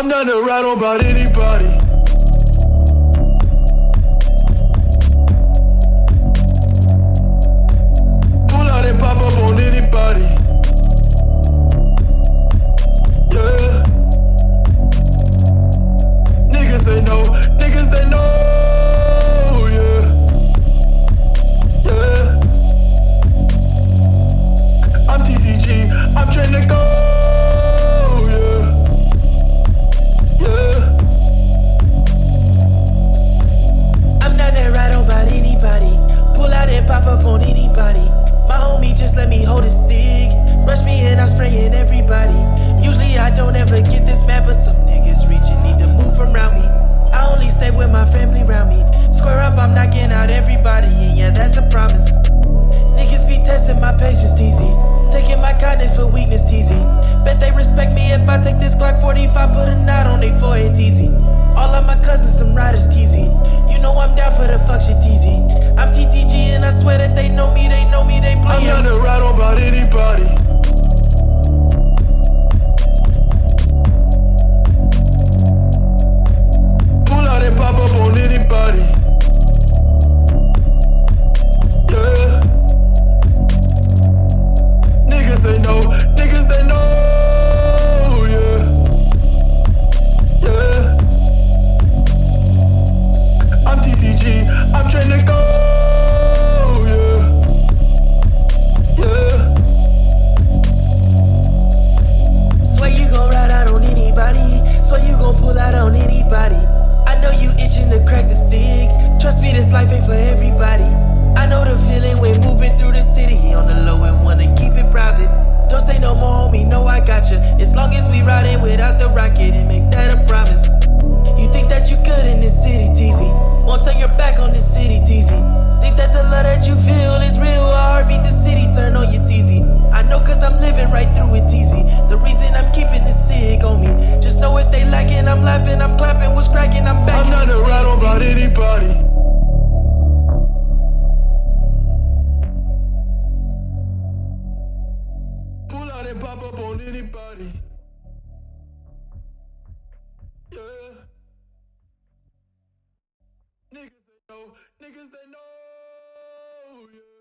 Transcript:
I'm not to rattle about anybody. and pop up on anybody. Yeah. Niggas they know, niggas they know, yeah.